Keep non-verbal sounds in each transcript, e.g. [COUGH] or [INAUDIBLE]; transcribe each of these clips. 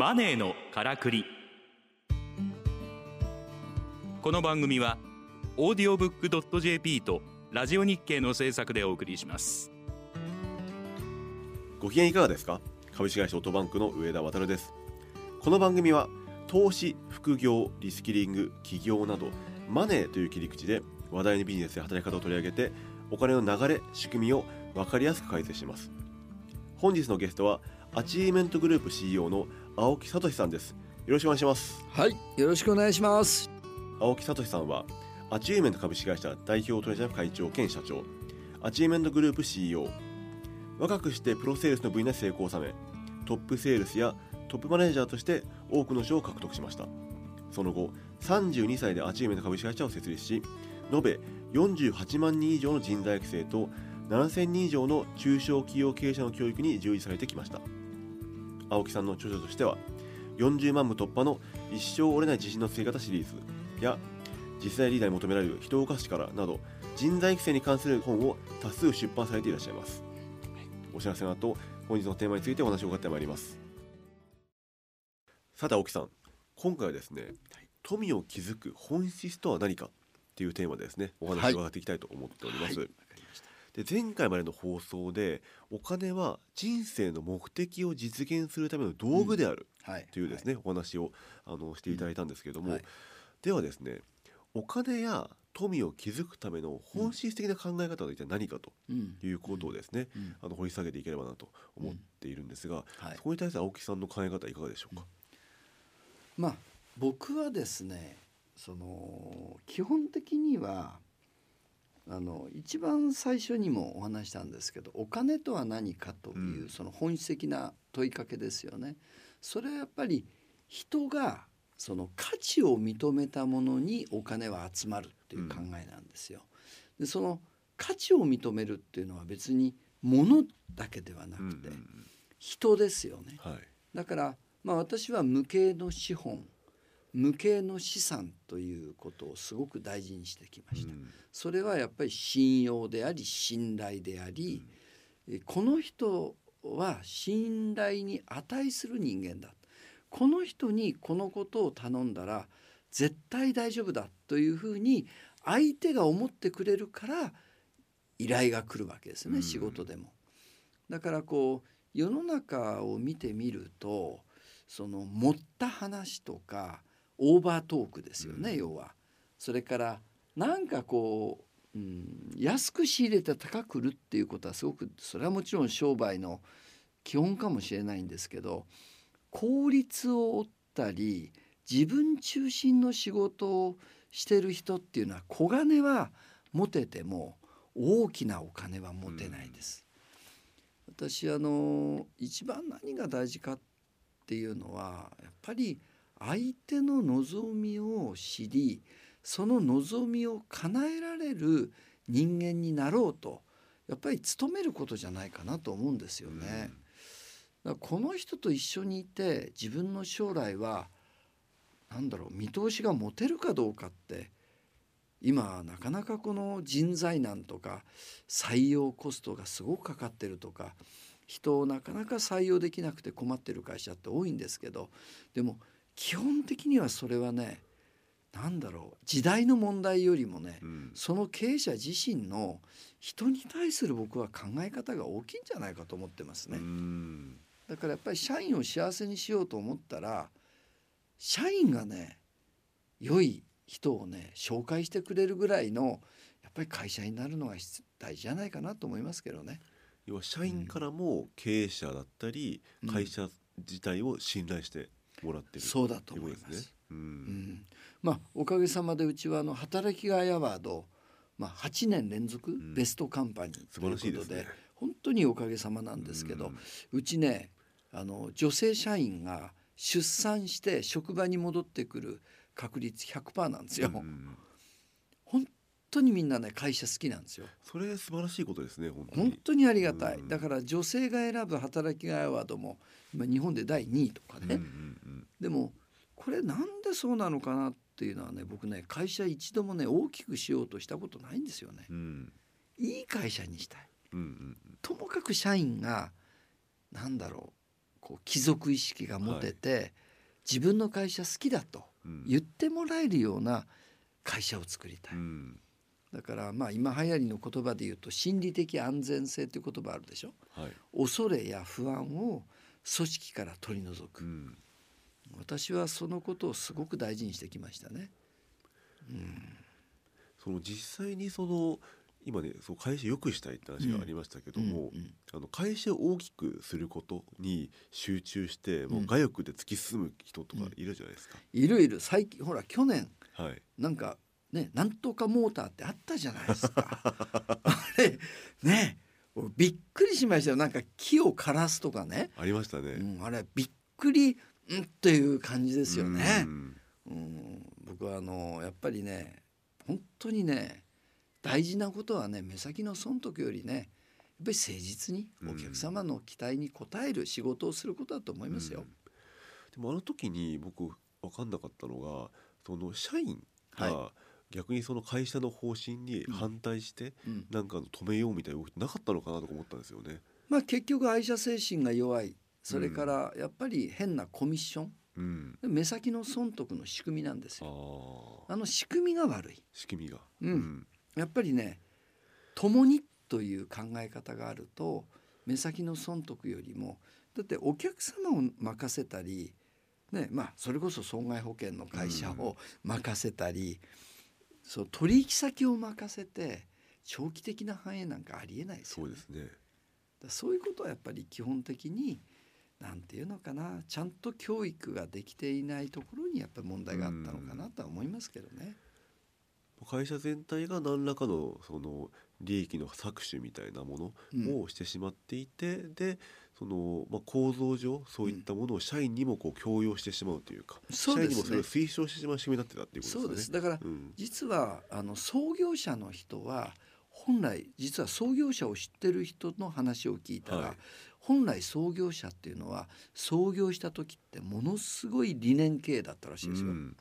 マネーのからくり。この番組はオーディオブックドット JP とラジオ日経の制作でお送りします。ご機嫌いかがですか？株式会社オートバンクの上田渉です。この番組は投資副業リスキリング起業などマネーという切り口で話題のビジネスや働き方を取り上げてお金の流れ仕組みを分かりやすく解説します。本日のゲストはアチーメントグループ CEO の青木仁志さんです。よろしくお願いします。はい、よろしくお願いします。青木仁志さんはアチーメント株式会社代表取締役会長兼社長。アチーメントグループ CEO 若くしてプロセールスの分野で成功を収めトップセールスやトップマネージャーとして多くの賞を獲得しました。その後32歳でアチーメント株式会社を設立し延べ48万人以上の人材育成と7000人以上の中小企業経営者の教育に従事されてきました青木さんの著書としては40万部突破の一生折れない自信のつけ方シリーズや実際リーダーに求められる人を動かす力など人材育成に関する本を多数出版されていらっしゃいます。お知らせの後本日のテーマについてお話を伺ってまいります。さて青木さん今回はですね富を築く本質とは何かっていうテーマでですねお話を伺っていきたいと思っております、はい。で前回までの放送でお金は人生の目的を実現するための道具であるはい、というですね、お話をあのしていただいたんですけれども、はい。ではですねお金や富を築くための本質的な考え方は一体何かとうん、いうことをですね、うん。あの掘り下げていければなと思っているんですが、はい。そこに対する青木さんの考え方いかがでしょうか、まあ僕はですね、その基本的にはあの一番最初にもお話したんですけど、お金とは何かという、うんその本質的な問いかけですよね。それはやっぱり人がその価値を認めたものにお金は集まるっていう考えなんですよ。でその価値を認めるっていうのは別に物だけではなくて、うん人ですよね。はいだから、まあ、私は無形の資本無形の資産ということをすごく大事にしてきました。うんそれはやっぱり信用であり信頼であり、えこの人は信頼に値する人間だこの人にこのことを頼んだら絶対大丈夫だというふうに相手が思ってくれるから依頼が来るわけですね、うん仕事でも。だからこう世の中を見てみるとその持った話とかオーバートークですよね、うん要は。それからなんかこう、うん、安く仕入れて高く売るっていうことはすごくそれはもちろん商売の基本かもしれないんですけど効率を追ったり自分中心の仕事をしてる人っていうのは小金は持てても大きなお金は持てないです。私あの一番何が大事かっていうのはやっぱり相手の望みを知りその望みを叶えられる人間になろうとやっぱり努めることじゃないかなと思うんですよね。だからこの人と一緒にいて自分の将来は何だろう見通しが持てるかどうかって今なかなかこの人材難とか採用コストがすごくかかってるとか人をなかなか採用できなくて困ってる会社って多いんですけどでも基本的にはそれはね何だろう時代の問題よりもねうんその経営者自身の人に対する僕は考え方が大きいんじゃないかと思ってますね。うんだからやっぱり社員を幸せにしようと思ったら社員がね良い人をね紹介してくれるぐらいのやっぱり会社になるのが必大事じゃないかなと思いますけどね。要は社員からも経営者だったり、うん会社自体を信頼してもらってるそうだと思います。ううん。ん、まあおかげさまでうちはあの働きがいアワード、まあ、8年連続ん。ベストカンパニー素晴らしいですね。ということで本当におかげさまなんですけど、うちねあの女性社員が出産して職場に戻ってくる確率100%なんですよ。うん当にみんなね会社好きなんですよ。それ素晴らしいことですね本当に本当にありがたい。うんだから女性が選ぶ働きがいアワードも今日本で第2位とかね。でもこれなんでそうなのかなっていうのはね僕ね会社一度もね大きくしようとしたことないんですよね。うんうんいい会社にしたい。ともかく社員がなんだろうこう貴族意識が持てて、自分の会社好きだとうん言ってもらえるような会社を作りたい。うんだからまあ今流行りの言葉で言うと心理的安全性という言葉あるでしょ？はい。恐れや不安を組織から取り除く、うん。私はそのことをすごく大事にしてきましたね。その実際にその今ねそう会社良くしたいって話がありましたけども、うんうんあの会社を大きくすることに集中してもううん我欲で突き進む人とかいるじゃないですか。いるいる。最近ほら去年はい。なんかねなんとかモーターってあったじゃないですか。[LAUGHS] あれね俺びっくりしましたよなんか木を枯らすとかね、ありましたね。うん、あれびっくりうんっていう感じですよね。うんうん、僕はあのやっぱりね本当にね大事なことはね目先の損得よりねやっぱり誠実にうんお客様の期待に応える仕事をすることだと思いますよ。うんでもあの時に僕分かんなかったのがその社員がは逆にその会社の方針に反対してうん。なんか止めようみたいな動きなかったのかなとか思ったんですよね。まあ結局愛社精神が弱い。それからやっぱり変なコミッション。うん、目先の損得の仕組みなんですあよ。ああの仕組みが悪い。仕組みが。うん。やっぱりね共にという考え方があると目先の損得よりもだってお客様を任せたり、ねまあ、それこそ損害保険の会社を任せたり、そう取引先を任せて長期的な繁栄なんかありえないですよね。そうですね。そういうことはやっぱり基本的になんていうのかなちゃんと教育ができていないところにやっぱり問題があったのかなとは思いますけどね。会社全体が何らかのその利益の搾取みたいなもうん。のをしてしまっていて、でその、まあ、構造上そういったものを社員にもこう強要してしまうというか、そうですね。社員にもそれを推奨してしまう仕組みになってたっていうことそうでね。です。すだからうん。実はあの創業者の人は本来実は創業者を知ってる人の話を聞いたら、はい。本来創業者っていうのは創業した時ってものすごい理念系だったらしいですよ、うん。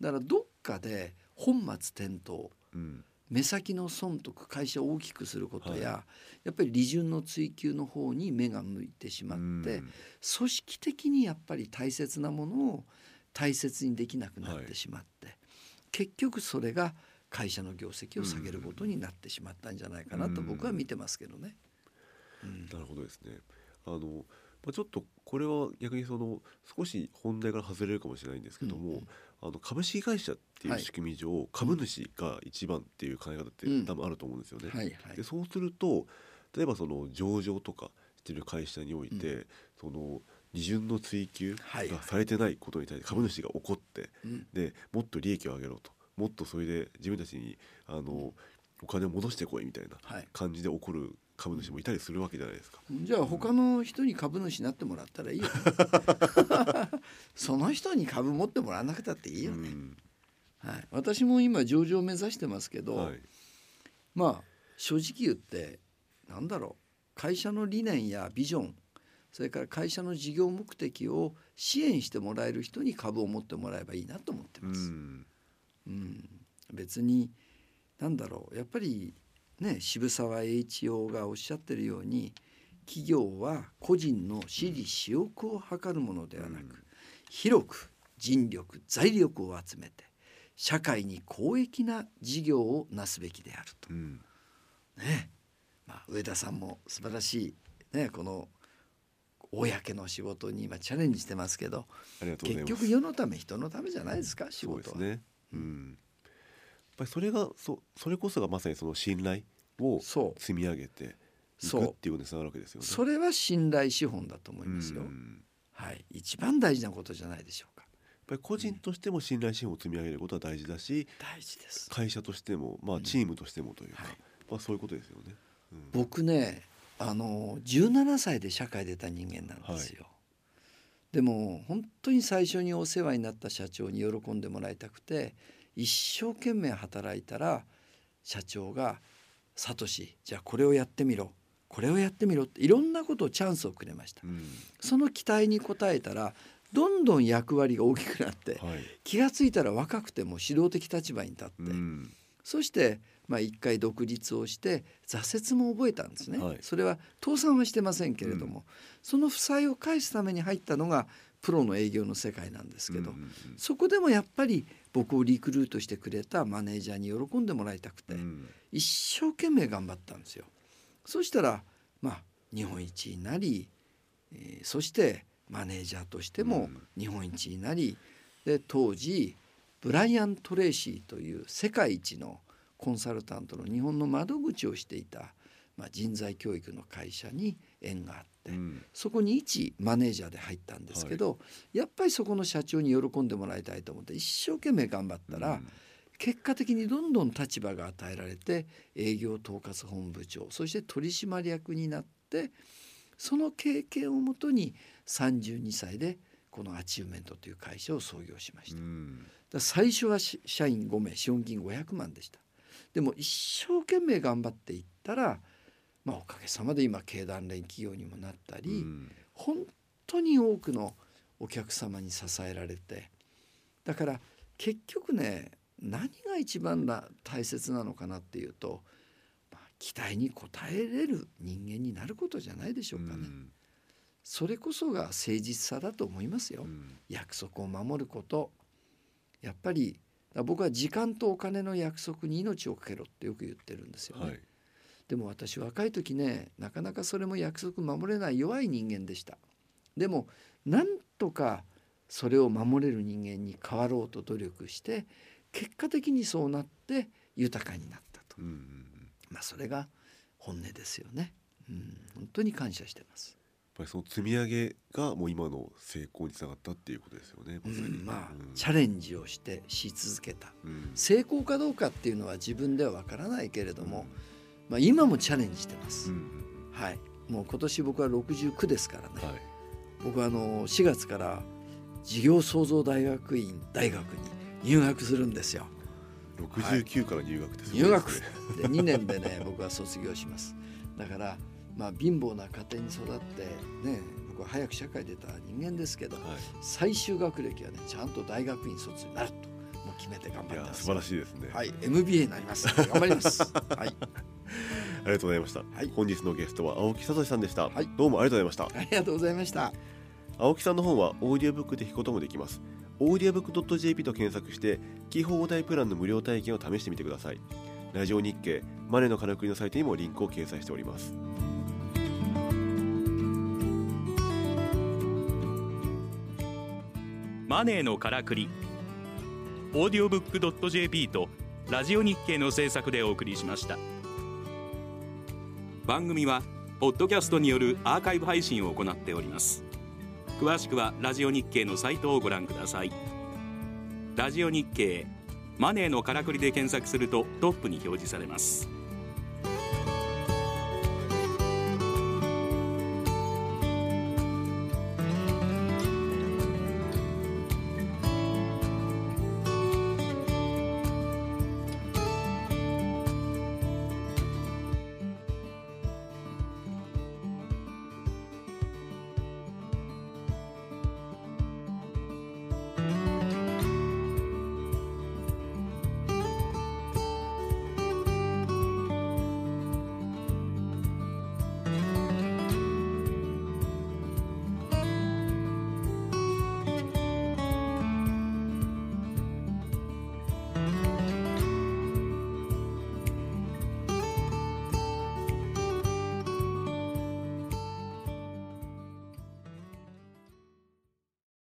だからどっかで本末転倒うん目先の損得会社を大きくすることや、はやっぱり利潤の追求の方に目が向いてしまって、うん。組織的にやっぱり大切なものを大切にできなくなってしまって、結局それが会社の業績を下げることになってしまったんじゃないかなと僕は見てますけどね。うん。なるほどですね。あの、まあ、ちょっとこれは逆にその少し本題から外れるかもしれないんですけども、うんうんあの株式会社っていう仕組み上、株主が一番っていう考え方ってうん。多分あると思うんですよね。はいはい。でそうすると例えばその上場とかしてる会社において、その利潤の追求はい。がされてないことに対して株主が怒って、うん。でもっと利益を上げろともっとそれで自分たちにあの、お金を戻してこいみたいなはい。感じで怒る株主もいたりするわけじゃないですか。じゃあ他の人に株主になってもらったらいいよ、ね、[LAUGHS] その人に株持ってもらわなくたっていいよね、うん。はい、私も今上場を目指してますけど、はい。まあ正直言ってなんだろう。会社の理念やビジョンそれから会社の事業目的を支援してもらえる人に株を持ってもらえばいいなと思ってうます。ん。うん、別になんだろう。やっぱりね渋沢栄一郎がおっしゃってるように企業は個人の私利私欲を図るものではなく、うん広く人力財力を集めて社会に公益な事業をなすべきであると。うんねまあ、上田さんも素晴らしい、ね、この公の仕事に今チャレンジしてますけど結。局世のため人のためじゃないですか仕事は。ね。うん。やっぱりそれがそそれこそがまさにその信頼を積み上げていくっていうことにつながるわけですよね。それは信頼資本だと思いうんますよ。やっはい、一番大事なことじゃないでしょうか。ぱり個人としても信頼資本を積み上げることは大事だし、大事です。会社としてもまあチームとしてもというか、はいまあそういうことですよね。うん僕ねあの17歳で社会出た人間なんですよ。でも本当に最初にお世話になった社長に喜んでもらいたくて一生懸命働いたら社長が「サトシじゃあこれをやってみろこれをやってみろ」っていろんなことをチャンスをくれました。うん。その期待に応えたらどんどん役割が大きくなってはい。気が付いたら若くても指導的立場に立って、うん。そしてまあ一回独立をして挫折も覚えたんですね、はい。それは倒産はしてませんけれども、その負債を返すために入ったのがプロの営業の世界なんですけど、うん。そこでもやっぱり僕をリクルートしてくれたマネージャーに喜んでもらいたくて、うん。うん一生懸命頑張ったんですよ。そしたらまあ日本一になり、えーそしてマネージャーとしても日本一になり、で当時ブライアン・トレーシーという世界一のコンサルタントの日本の窓口をしていた、まあ、人材教育の会社に縁があって、うんそこに一マネージャーで入ったんですけど、やっぱりそこの社長に喜んでもらいたいと思って一生懸命頑張ったら、うん結果的にどんどん立場が与えられて営業統括本部長そして取締役になってその経験をもとに32歳でこのアチューメントという会社を創業しました。うんら最初はし社員5名資本金500万でした。でも一生懸命頑張っていったら、まあ、おかげさまで今経団連企業にもなったり、うん本当に多くのお客様に支えられてだから結局ね何が一番な大切なのかなっていうと、まあ期待に応えれる人間になることじゃないでしょうかね。うんそれこそが誠実さだと思いますよ。うん約束を守ることやっぱり僕は時間とお金の約束に命をかけろってよく言ってるんですよね。はいでも私若い時ねなかなかそれも約束守れない弱い人間でした。でもなんとかそれを守れる人間に変わろうと努力して結果的にそうなって豊かになったと。うんうんうん。まあそれが本音ですよね。うん本当に感謝してます、やっぱりその積み上げがもう今の成功につながったっていうことですよね。うまさに。ん、まあうん。チャレンジをしてし続けた。うん。成功かどうかっていうのは自分ではわからないけれども、まあ、今もチャレンジしてます、うんうんはい。もう今年僕は69ですからね、うんはい。僕はあの4月から事業創造大学院大学に入学するんですよ。69から入学です入学。で2年でね [LAUGHS] 僕は卒業します。だからまあ貧乏な家庭に育ってね僕は早く社会出た人間ですけどはい。最終学歴はねちゃんと大学院卒になるともう決めて頑張ってます。素晴らしいですね。はい。MBA になります。頑張ります。はい。ありがとうございました。はい本日のゲストは青木聡さんでした。はいどうもありがとうございました。ありがとうございました青木さんの本はオーディオブックで聞くこともできます。オーディオブック .jp と検索して、キー放題プランの無料体験を試してみてください。ラジオ日経、マネのからくりのサイトにもリンクを掲載しております。マネーのからくりオーディオブック .jp とラジオ日経の制作でお送りしました番組はポッドキャストによるアーカイブ配信を行っております。詳しくはラジオ日経のサイトをご覧ください。ラジオ日経マネーのからくりで検索するとトップに表示されます。